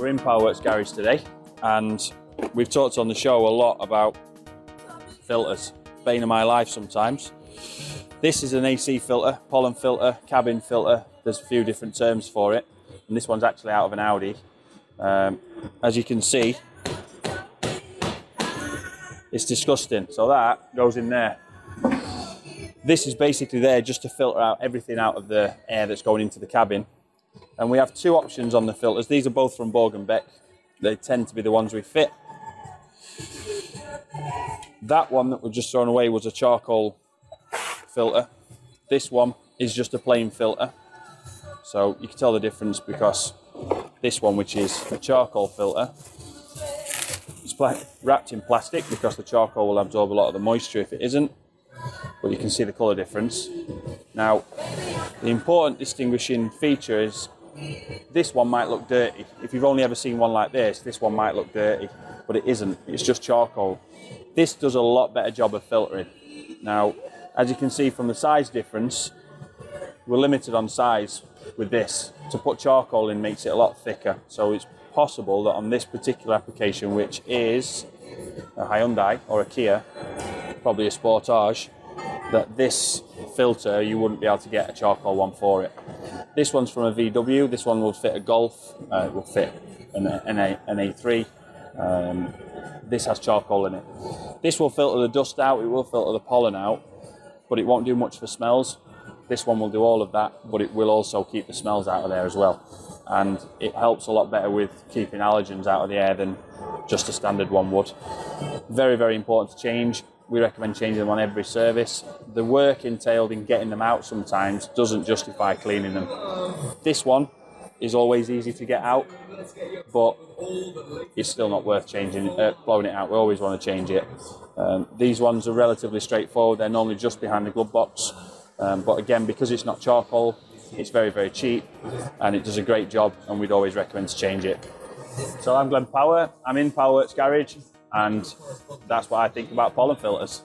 we're in Powerworks Garage today, and we've talked on the show a lot about filters, bane of my life sometimes. This is an AC filter, pollen filter, cabin filter. There's a few different terms for it, and this one's actually out of an Audi. Um, as you can see, it's disgusting. So that goes in there. This is basically there just to filter out everything out of the air that's going into the cabin. And we have two options on the filters. These are both from Borg and Beck. They tend to be the ones we fit. That one that was just thrown away was a charcoal filter. This one is just a plain filter. So you can tell the difference because this one, which is a charcoal filter, it's wrapped in plastic because the charcoal will absorb a lot of the moisture if it isn't. But you can see the colour difference. Now, the important distinguishing feature is this one might look dirty. If you've only ever seen one like this, this one might look dirty, but it isn't. It's just charcoal. This does a lot better job of filtering. Now, as you can see from the size difference, we're limited on size with this. To put charcoal in makes it a lot thicker. So it's possible that on this particular application, which is a Hyundai or a Kia, probably a Sportage, that this filter you wouldn't be able to get a charcoal one for it. This one's from a VW. This one will fit a Golf. Uh, it will fit an, an, A, an A3. Um, this has charcoal in it. This will filter the dust out. It will filter the pollen out, but it won't do much for smells. This one will do all of that, but it will also keep the smells out of there as well. And it helps a lot better with keeping allergens out of the air than just a standard one would. Very, very important to change. We recommend changing them on every service. The work entailed in getting them out sometimes doesn't justify cleaning them. This one is always easy to get out, but it's still not worth changing, uh, blowing it out. We always want to change it. Um, these ones are relatively straightforward. They're normally just behind the glove box. Um, but again, because it's not charcoal, it's very, very cheap and it does a great job and we'd always recommend to change it. So I'm Glenn Power, I'm in Powerworks Garage and that's what I think about pollen filters.